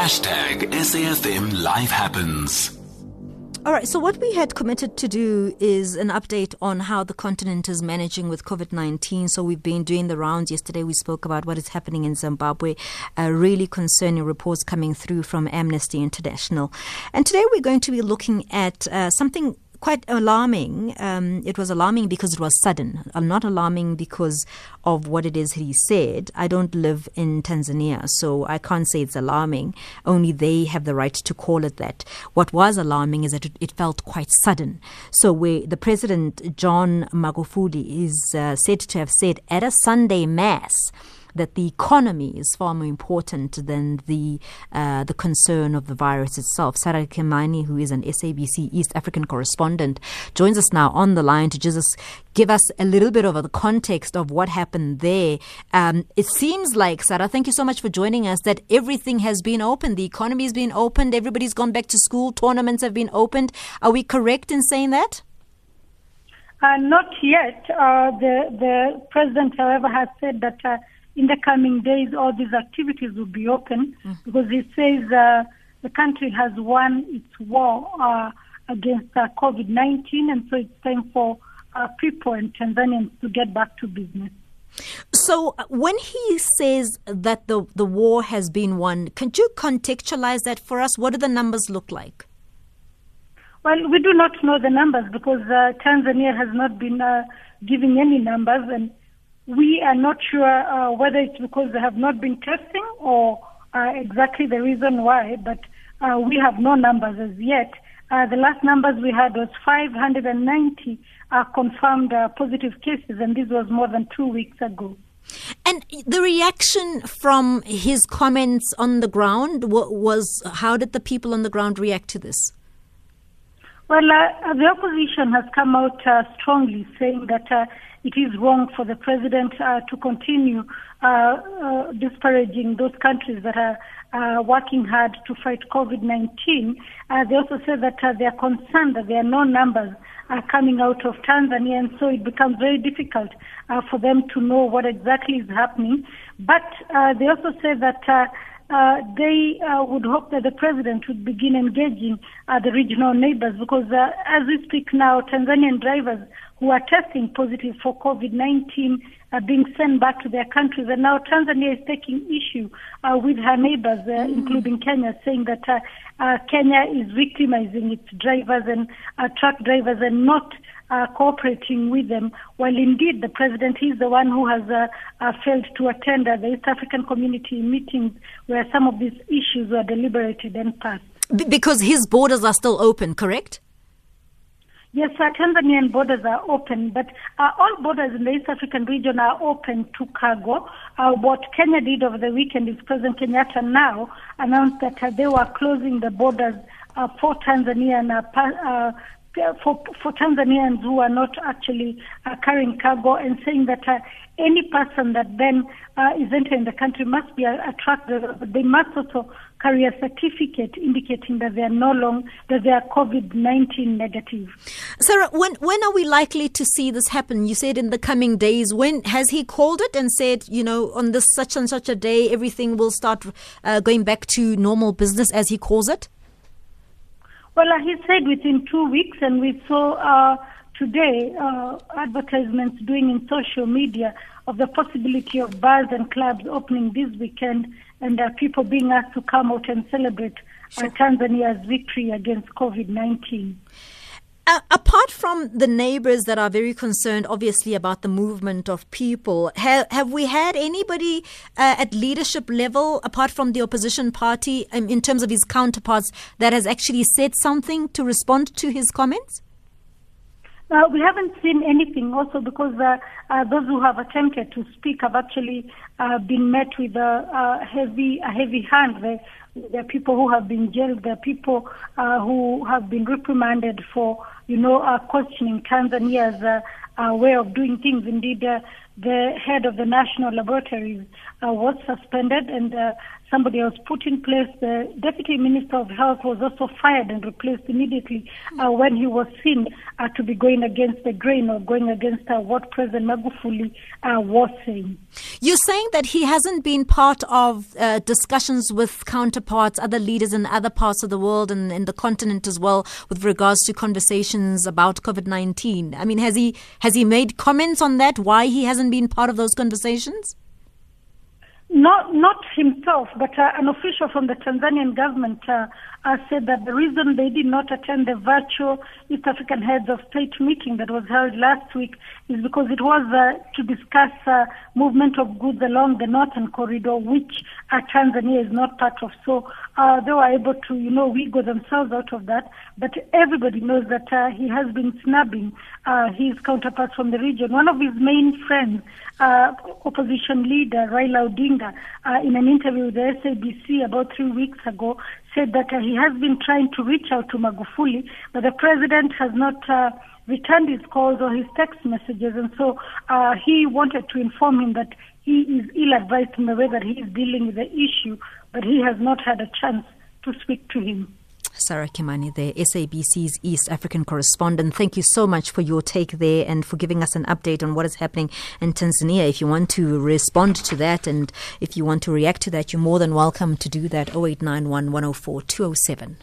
Hashtag SAFM Life Happens. All right, so what we had committed to do is an update on how the continent is managing with COVID 19. So we've been doing the rounds. Yesterday we spoke about what is happening in Zimbabwe, uh, really concerning reports coming through from Amnesty International. And today we're going to be looking at uh, something quite alarming. Um, it was alarming because it was sudden. I'm not alarming because of what it is he said. I don't live in Tanzania, so I can't say it's alarming. Only they have the right to call it that. What was alarming is that it, it felt quite sudden. So where the president, John Magufuli, is uh, said to have said at a Sunday mass that the economy is far more important than the uh, the concern of the virus itself. Sarah Kimani, who is an SABC East African correspondent, joins us now on the line to just give us a little bit of the context of what happened there. Um, it seems like, Sarah, thank you so much for joining us, that everything has been opened. The economy has been opened. Everybody's gone back to school. Tournaments have been opened. Are we correct in saying that? Uh, not yet. Uh, the the president, however, has said that uh, in the coming days, all these activities will be open mm. because he says uh, the country has won its war uh, against uh, COVID 19, and so it's time for uh, people and Tanzanians to get back to business. So, uh, when he says that the, the war has been won, can you contextualize that for us? What do the numbers look like? Well, we do not know the numbers because uh, Tanzania has not been giving any numbers, and we are not sure uh, whether it's because they have not been testing or uh, exactly the reason why, but uh, we have no numbers as yet. Uh, the last numbers we had was 590 uh, confirmed uh, positive cases, and this was more than two weeks ago. And the reaction from his comments on the ground was how did the people on the ground react to this? Well, the opposition has come out strongly saying that it is wrong for the president uh, to continue uh, uh, disparaging those countries that are uh, working hard to fight COVID-19. Uh, they also say that uh, they are concerned that there are no numbers coming out of Tanzania, and so it becomes very difficult for them to know what exactly is happening. But they also say that uh, they uh, would hope that the president would begin engaging uh, the regional neighbors because as we speak now, Tanzanian drivers who are testing positive for COVID-19 are being sent back to their countries. And now Tanzania is taking issue uh, with her neighbors, uh, mm-hmm. including Kenya, saying that uh, uh, Kenya is victimizing its drivers and uh, truck drivers and not uh, cooperating with them. While indeed the president is the one who has failed to attend the East African community meetings where some of these issues were deliberated and passed. B- because his borders are still open, correct? Yes, uh, Tanzanian borders are open, but uh, all borders in the East African region are open to cargo. Uh, what Kenya did over the weekend is President Kenyatta now announced that uh, they were closing the borders uh, for Tanzanian uh, for, for Tanzanians who are not actually uh, carrying cargo and saying that uh, any person that then uh, is entering the country must be a, a truck they must also carry a certificate indicating that they are no longer that they are COVID-19 negative. Sarah, when when are we likely to see this happen? You said in the coming days. When has he called it and said, you know, on this such and such a day, everything will start uh, going back to normal business, as he calls it? Well, uh, he said within two weeks, and we saw uh, today uh, advertisements doing in social media of the possibility of bars and clubs opening this weekend and uh, people being asked to come out and celebrate uh, sure. Tanzania's victory against COVID 19. Apart from the neighbors that are very concerned, obviously, about the movement of people, have, have we had anybody uh, at leadership level, apart from the opposition party, um, in terms of his counterparts, that has actually said something to respond to his comments? Uh, we haven't seen anything also because uh, uh, those who have attempted to speak have actually uh, been met with a, a heavy a heavy hand. There, there, are people who have been jailed. There are people uh, who have been reprimanded for, you know, uh, questioning Tanzania's way of doing things. Indeed, the head of the national laboratories was suspended and somebody was put in place. The deputy minister of health was also fired and replaced immediately uh, when he was seen uh, to be going against the grain or going against uh, what President Magufuli uh, was saying. You're saying that he hasn't been part of uh, discussions with counterparts, other leaders in other parts of the world and in the continent as well, with regards to conversations about COVID nineteen. I mean, has he has he made comments on that? Why he hasn't been part of those conversations? Not not himself, but uh, an official from the Tanzanian government uh, uh, said that the reason they did not attend the virtual East African Heads of State meeting that was held last week is because it was uh, to discuss uh, movement of goods along the northern corridor, which uh, Tanzania is not part of. So they were able to, you know, wiggle themselves out of that. But everybody knows that he has been snubbing his counterparts from the region. One of his main friends, opposition leader Raila Odinga, in an interview with the SABC about three weeks ago, said that he has been trying to reach out to Magufuli, but the president has not uh, returned his calls or his text messages, and so uh, he wanted to inform him that he is ill-advised in the way that he is dealing with the issue, but he has not had a chance to speak to him. Sarah Kimani there, SABC's East African correspondent. Thank you so much for your take there and for giving us an update on what is happening in Tanzania. If you want to respond to that and if you want to react to that, you're more than welcome to do that. 0891 104 207.